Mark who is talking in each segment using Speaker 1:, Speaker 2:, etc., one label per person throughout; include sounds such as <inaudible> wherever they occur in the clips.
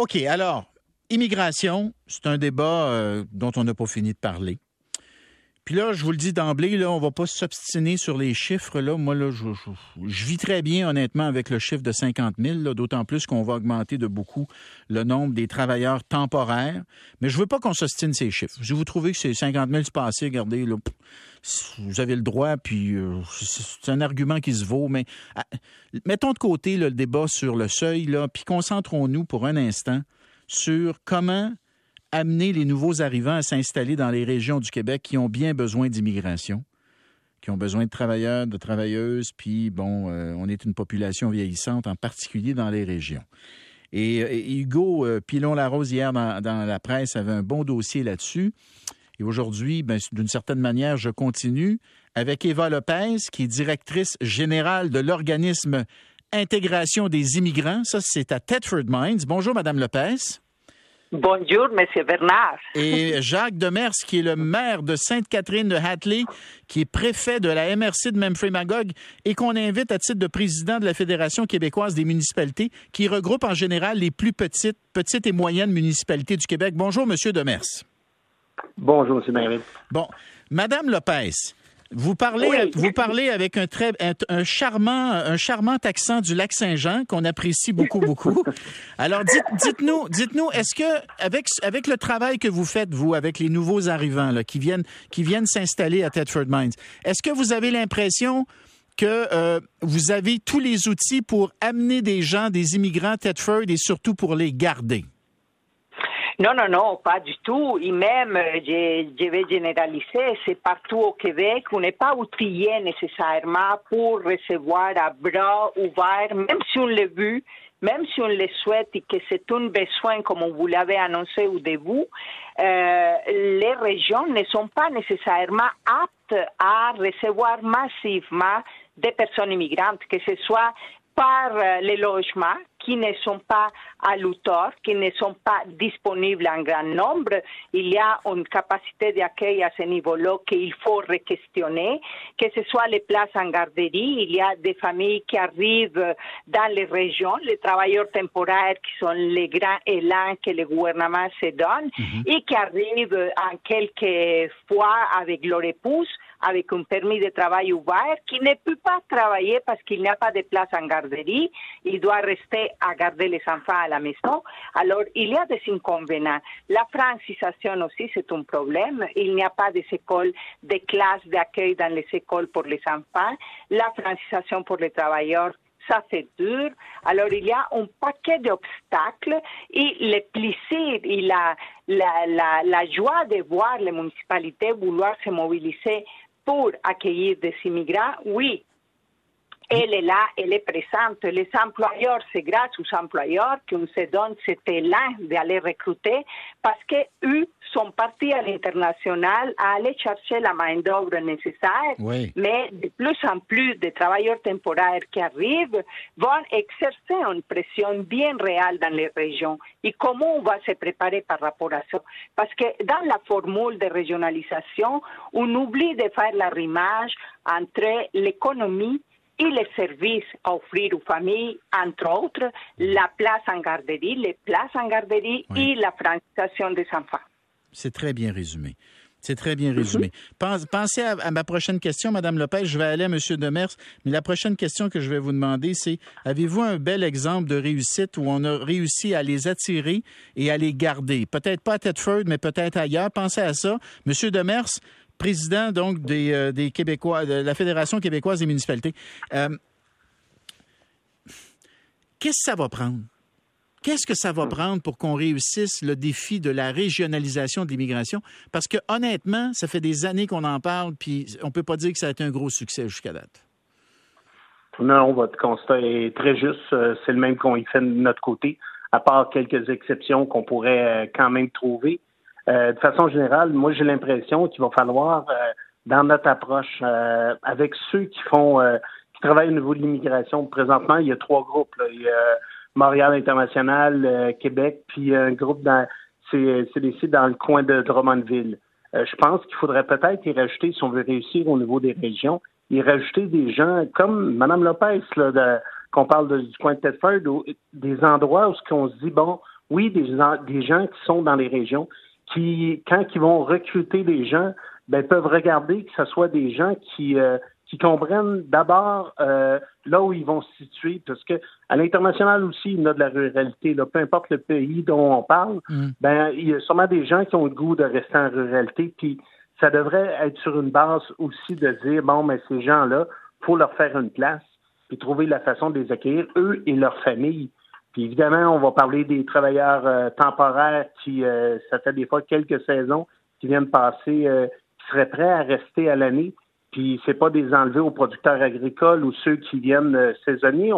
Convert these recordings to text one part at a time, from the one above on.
Speaker 1: OK, alors, immigration, c'est un débat euh, dont on n'a pas fini de parler. Puis là, je vous le dis d'emblée, là, on va pas s'obstiner sur les chiffres. Là. Moi, là, je, vis très bien, honnêtement, avec le chiffre de 50 000, d'autant plus qu'on va augmenter de beaucoup le nombre des travailleurs temporaires. Mais je veux pas qu'on s'obstine ces chiffres. Si vous trouvez que c'est 50 000, c'est passé, regardez, là, vous avez le droit, puis euh, c'est un argument qui se vaut. Mais ah, mettons de côté le débat sur le seuil, là, puis concentrons-nous pour un instant sur comment amener les nouveaux arrivants à s'installer dans les régions du Québec qui ont bien besoin d'immigration, qui ont besoin de travailleurs, de travailleuses, puis bon, euh, on est une population vieillissante, en particulier dans les régions. Et, Hugo euh, Pilon-Larose, hier dans, la presse, avait un bon dossier là-dessus. Et aujourd'hui, ben, d'une certaine manière, je continue avec Eva Lopez, qui est directrice générale de l'organisme Intégration des immigrants. Ça, c'est à Thetford Mines. Bonjour, Madame Lopez.
Speaker 2: Bonjour, Monsieur Bernard.
Speaker 1: Et Jacques Demers, qui est le maire de Sainte-Catherine de Hatley, qui est préfet de la MRC de Memphrey-Magog et qu'on invite à titre de président de la Fédération québécoise des municipalités, qui regroupe en général les plus petites, petites et moyennes municipalités du Québec. Bonjour, Monsieur Demers.
Speaker 3: Bonjour, Monsieur Maire.
Speaker 1: Bon, Madame Lopez, vous parlez, vous parlez avec un très un, charmant un charmant accent du lac Saint-Jean qu'on apprécie beaucoup beaucoup. <laughs> Alors dites, nous dites-nous est-ce que avec avec le travail que vous faites vous avec les nouveaux arrivants là, qui viennent qui viennent s'installer à Thetford Mines, est-ce que vous avez l'impression que euh, vous avez tous les outils pour amener des gens, des immigrants à Thetford et surtout pour les garder?
Speaker 2: Non, non, non, pas du tout. Et même, euh, je, vais généraliser, c'est partout au Québec, on n'est pas outillé nécessairement pour recevoir à bras ouverts, même si on l'a vu, même si on le souhaite et que c'est un besoin, comme vous l'avez annoncé au début, euh, les régions ne sont pas nécessairement aptes à recevoir massivement des personnes immigrantes, que ce soit par euh, les logements qui ne sont pas à l'auteur, qui ne sont pas disponibles en grand nombre. Il y a une capacité d'accueil à ce niveau-là qu'il faut re-questionner, que ce soit les places en garderie. Il y a des familles qui arrivent dans les régions, les travailleurs temporaires qui sont les grands élans que le gouvernement se donne mhm. et qui arrivent en quelques fois avec leur épouse avec un permis de travail ouvert, qui ne peut pas travailler parce qu'il n'y a pas de place en garderie, il doit rester à garder les enfants à la maison. Alors, il y a des inconvénients. La francisation aussi, c'est un problème. Il n'y a pas des écoles, des classes d'accueil dans les écoles pour les enfants. La francisation pour les travailleurs, ça c'est dur. Alors il y a un paquet d'obstacles et le plaisir et la, la, joie de voir les municipalités vouloir se mobiliser pour accueillir des immigrants, oui, elle est là, elle est présente. Les employeurs, c'est grâce aux employeurs qu'on se donne cet élan d'aller recruter parce qu'eux sont partis à l'international à aller chercher la main-d'œuvre nécessaire. Mais de plus en plus de travailleurs temporaires qui arrivent vont exercer une pression bien réelle dans les régions. Et comment on va se préparer par rapport à ça? Parce que dans la formule de régionalisation, on oublie de faire l'arrimage entre l'économie et les services à offrir aux familles, entre autres, la place en garderie, les places en garderie et la francisation des enfants.
Speaker 1: C'est très bien résumé. C'est très bien résumé. Pensez à, ma prochaine question, Madame Lopez. Je vais aller à M. Demers. Mais la prochaine question que je vais vous demander, c'est avez-vous un bel exemple de réussite où on a réussi à les attirer et à les garder? Peut-être pas à Thetford, mais peut-être ailleurs. Pensez à ça. M. Demers, président donc des, euh, des, Québécois, de la Fédération québécoise des municipalités. Euh, qu'est-ce que ça va prendre? Qu'est-ce que ça va prendre pour qu'on réussisse le défi de la régionalisation de l'immigration? Parce que honnêtement, ça fait des années qu'on en parle, puis on ne peut pas dire que ça a été un gros succès jusqu'à date.
Speaker 3: Non, votre constat est très juste. Euh, c'est le même qu'on y fait de notre côté, à part quelques exceptions qu'on pourrait quand même trouver. Euh, de façon générale, moi j'ai l'impression qu'il va falloir, euh, dans notre approche, euh, avec ceux qui font, qui travaillent au niveau de l'immigration, présentement, il y a trois groupes. Il y a Montréal International, Québec, puis un groupe dans, c'est, c'est dans le coin de Drummondville. je pense qu'il faudrait peut-être y rajouter, si on veut réussir au niveau des régions, y rajouter des gens comme Mme Lopez, là, qu'on parle du coin de Tedford, ou des endroits où qu'on se dit, bon, oui, des, des gens qui sont dans les régions, qui, quand ils vont recruter des gens, ben, peuvent regarder que ce soit des gens qui, euh, qui comprennent d'abord euh, là où ils vont se situer, parce que à l'international aussi, il y a de la ruralité. Là, peu importe le pays dont on parle, mm. ben il y a sûrement des gens qui ont le goût de rester en ruralité, puis ça devrait être sur une base aussi de dire bon, mais ces gens-là, faut leur faire une place, puis trouver la façon de les accueillir, eux et leurs familles. Puis évidemment, on va parler des travailleurs euh, temporaires qui, euh, ça fait des fois quelques saisons, qui viennent passer, euh, qui seraient prêts à rester à l'année. Puis c'est pas des enlevés aux producteurs agricoles ou ceux qui viennent euh, saisonniers.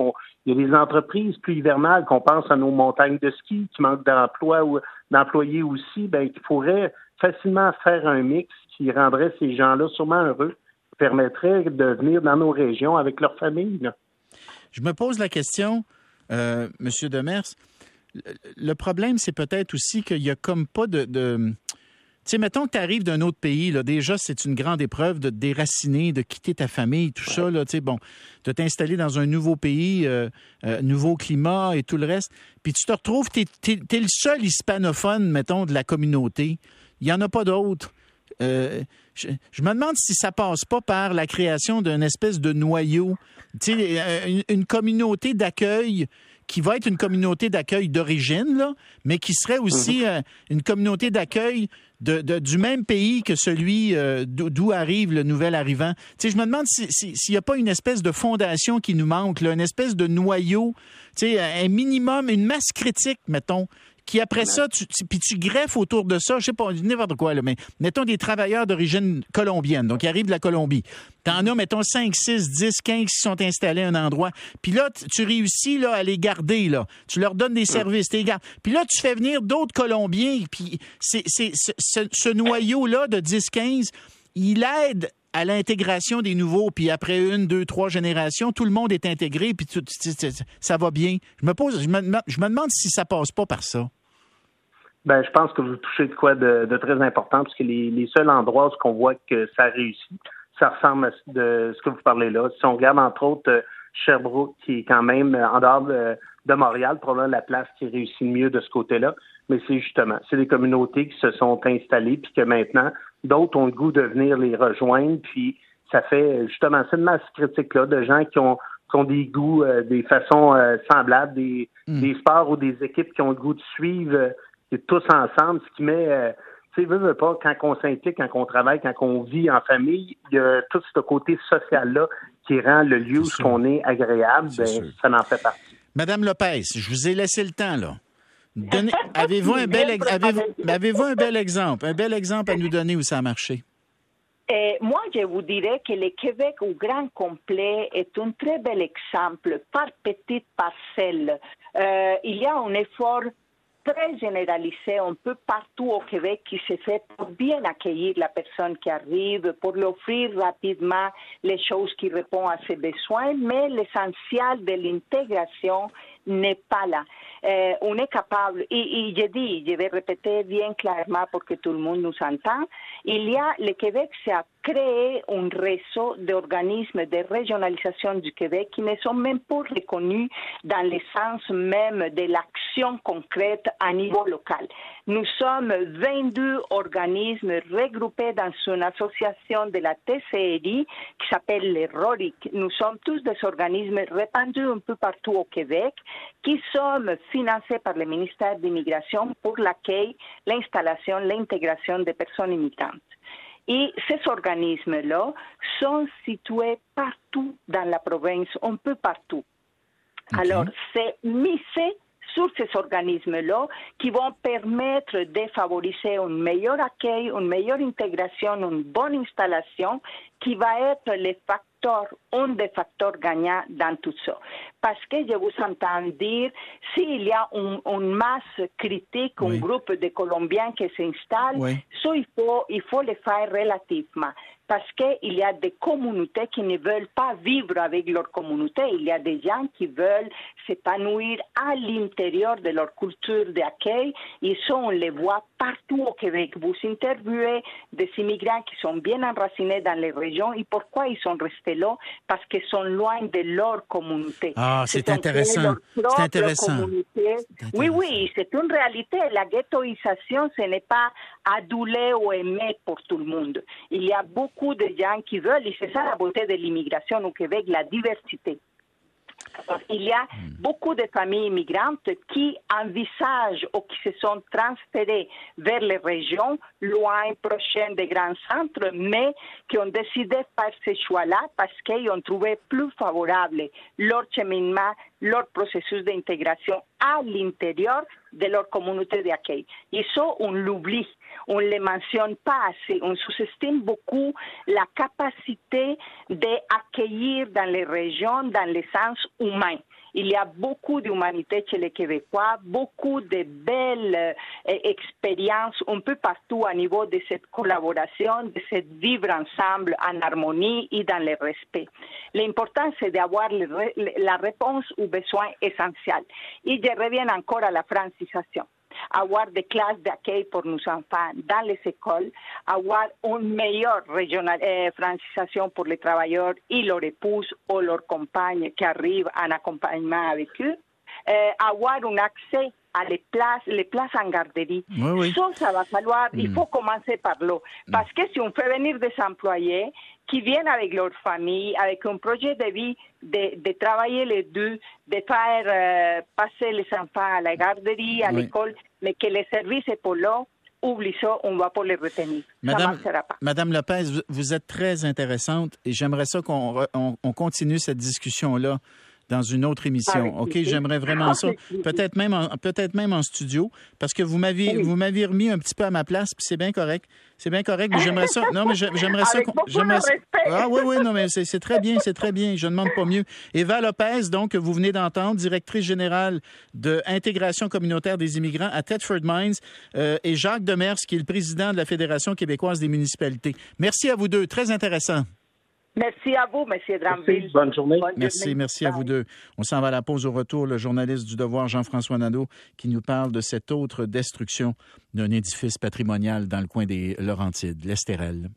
Speaker 3: il y a des entreprises plus hivernales qu'on pense à nos montagnes de ski qui manquent d'emploi ou d'employés aussi, ben qui pourraient facilement faire un mix qui rendrait ces gens-là sûrement heureux, permettrait de venir dans nos régions avec leur famille.
Speaker 1: Je me pose la question, euh, Monsieur Demers. Le problème, c'est peut-être aussi qu'il y a comme pas de tu sais, mettons que tu arrives d'un autre pays, là, déjà, c'est une grande épreuve de te déraciner, de quitter ta famille, tout ça, là, tu sais, bon, de t'installer dans un nouveau pays, euh, euh, nouveau climat et tout le reste. Puis tu te retrouves, tu es, le seul hispanophone, mettons, de la communauté. Il n'y en a pas d'autres. Euh, je, me demande si ça passe pas par la création d'une espèce de noyau, tu sais, une communauté d'accueil qui va être une communauté d'accueil d'origine, là, mais qui serait aussi mhm. euh, une communauté d'accueil de, du même pays que celui euh, d'où arrive le nouvel arrivant. Tu sais, je me demande s'il n'y a pas une espèce de fondation qui nous manque, là, une espèce de noyau, tu sais, un minimum, une masse critique, mettons, qui après ça, tu, puis tu greffes autour de ça, je sais pas, n'importe quoi, là, mais mettons des travailleurs d'origine colombienne, donc qui arrivent de la Colombie. T'en as, mettons, 5, 6, 10, 15 qui sont installés à un endroit. Puis là, tu réussis là, à les garder, là. Tu leur donnes des services, tu les gardes. Puis là, tu fais venir d'autres Colombiens, puis c'est, ce, ce noyau-là de 10, 15, il aide à l'intégration des nouveaux, puis après une, deux, trois générations, tout le monde est intégré, puis ça va bien. Je me pose, je me, je me demande si ça passe pas par ça.
Speaker 3: Ben, je pense que vous touchez de quoi de, très important, parce que les, les seuls endroits où on voit que ça réussit, ça ressemble à de ce que vous parlez là. Si on regarde entre autres euh, Sherbrooke, qui est quand même en dehors de, de Montréal, probablement la place qui réussit le mieux de ce côté-là, mais c'est justement, c'est des communautés qui se sont installées, puis que maintenant, d'autres ont le goût de venir les rejoindre, puis ça fait justement cette masse critique-là de gens qui ont, qui ont des goûts, euh, des façons euh, semblables, des, hmm. des sports ou des équipes qui ont le goût de suivre tous ensemble, ce qui met, euh, tu sais, veux, pas, quand on s'implique, quand on travaille, quand on vit en famille, il y a tout ce côté social-là qui rend le lieu où on est agréable, ben, ça en fait partie.
Speaker 1: Madame Lopez, je vous ai laissé le temps, là. <laughs> Avez-vous un, bel avez-vous un bel exemple, un bel exemple à nous donner où ça a marché?
Speaker 2: Et moi, je vous dirais que le Québec au grand complet est un très bel exemple par petites parcelles. Euh, il y a un effort très généralisé un peu partout au Québec qui se fait pour bien accueillir la personne qui arrive, pour lui offrir rapidement les choses qui répondent à ses besoins, mais l'essentiel de l'intégration n'est pas là. Euh, on est capable, et, et, je dis, je vais répéter bien clairement pour que tout le monde nous entende, il y a, le Québec s'est créé un réseau d'organismes de régionalisation du Québec qui ne sont même pas reconnus dans le sens même de l'action concrète à niveau local. Nous sommes 22 organismes regroupés dans une association de la TCRI qui s'appelle le RORIC. Nous sommes tous des organismes répandus un peu partout au Québec qui sont financés par le ministère de l'Immigration pour l'accueil, l'installation, l'intégration des personnes immigrantes. Et ces organismes-là sont situés partout dans la province, un peu partout. Alors, c'est misé sur ces organismes-là qui vont permettre de favoriser un meilleur accueil, une meilleure intégration, une bonne installation qui va être le facteur, un des facteurs gagnants dans tout ça. Parce que je vous entends dire, s'il y a une masse critique, un groupe de Colombiens qui s'installe, ça, il faut, il faut le faire relativement parce qu'il y a des communautés qui ne veulent pas vivre avec leur communauté. Il y a des gens qui veulent s'épanouir à l'intérieur de leur culture d'accueil. Et ça, on les voit partout au Québec. Vous interviewez des immigrants qui sont bien enracinés dans les régions. Et pourquoi ils sont restés Parce qu'ils sont loin de leur communauté.
Speaker 1: Ah c'est intéressant. C'est intéressant.
Speaker 2: Oui, oui, c'est une réalité. La ghettoisation, ce n'est pas adulé ou aimé pour tout le monde. Il y a beaucoup de gens qui veulent, et c'est ça la beauté de l'immigration au Québec, la diversité. Il y a hmm. Beaucoup de familles immigrantes qui envisagent ou qui se sont transférées vers les régions loin, prochaines des grands centres, mais qui ont décidé de faire choix-là parce qu'ils ont trouvé plus favorable leur cheminement, leur processus d'intégration à l'intérieur de leur communauté d'accueil. Et ça, on l'oublie, on ne le mentionne pas assez, on sous-estime beaucoup la capacité d'accueillir dans les régions dans le sens humain. Il y a beaucoup d'humanité chez les Québécois, beaucoup de belles euh, expériences un peu partout à niveau de cette collaboration, de cette vivre ensemble en harmonie et dans le respect. L'important, c'est d'avoir la réponse aux besoins essentiels. Et je reviens encore à la francisation avoir des classes d'accueil pour nos enfants dans les écoles, avoir une meilleure euh, francisation pour les travailleurs et leurs épouses ou leurs compagnes qui arrivent en accompagnement avec eux, euh, avoir un accès à les places, les places en garderie. Ça, ça va falloir, il mm. faut commencer par là. Parce que si on fait venir des employés qui viennent avec leur famille, avec un projet de vie, de, travailler les deux, de faire euh, passer les enfants à la garderie, à l'école, mais que les services pour là, oublie ça, on va pas les retenir.
Speaker 1: Madame, ça pas. Madame Lopez, vous êtes très intéressante et j'aimerais ça qu'on on continue cette discussion-là dans une autre émission. OK, j'aimerais vraiment ça. Peut-être même, en, peut-être même en studio, parce que vous m'aviez, vous m'aviez remis un petit peu à ma place, puis c'est bien correct. C'est bien correct, mais j'aimerais ça. <laughs> Non, mais j'aimerais ça.
Speaker 2: J'aimerais
Speaker 1: Ah oui, oui, non, mais c'est très bien, c'est très bien. Je ne demande pas mieux. Eva Lopez, donc, que vous venez d'entendre, directrice générale de intégration communautaire des immigrants à Thetford Mines, euh, et Jacques Demers, qui est le président de la Fédération québécoise des municipalités. Merci à vous deux. Très intéressant.
Speaker 2: Merci à vous, M. Dramville.
Speaker 3: bonne journée.
Speaker 1: merci, merci à vous deux. On s'en va à la pause au retour. Le journaliste du Devoir, Jean-François Nadeau, qui nous parle de cette autre destruction d'un édifice patrimonial dans le coin des Laurentides, l'Estérel.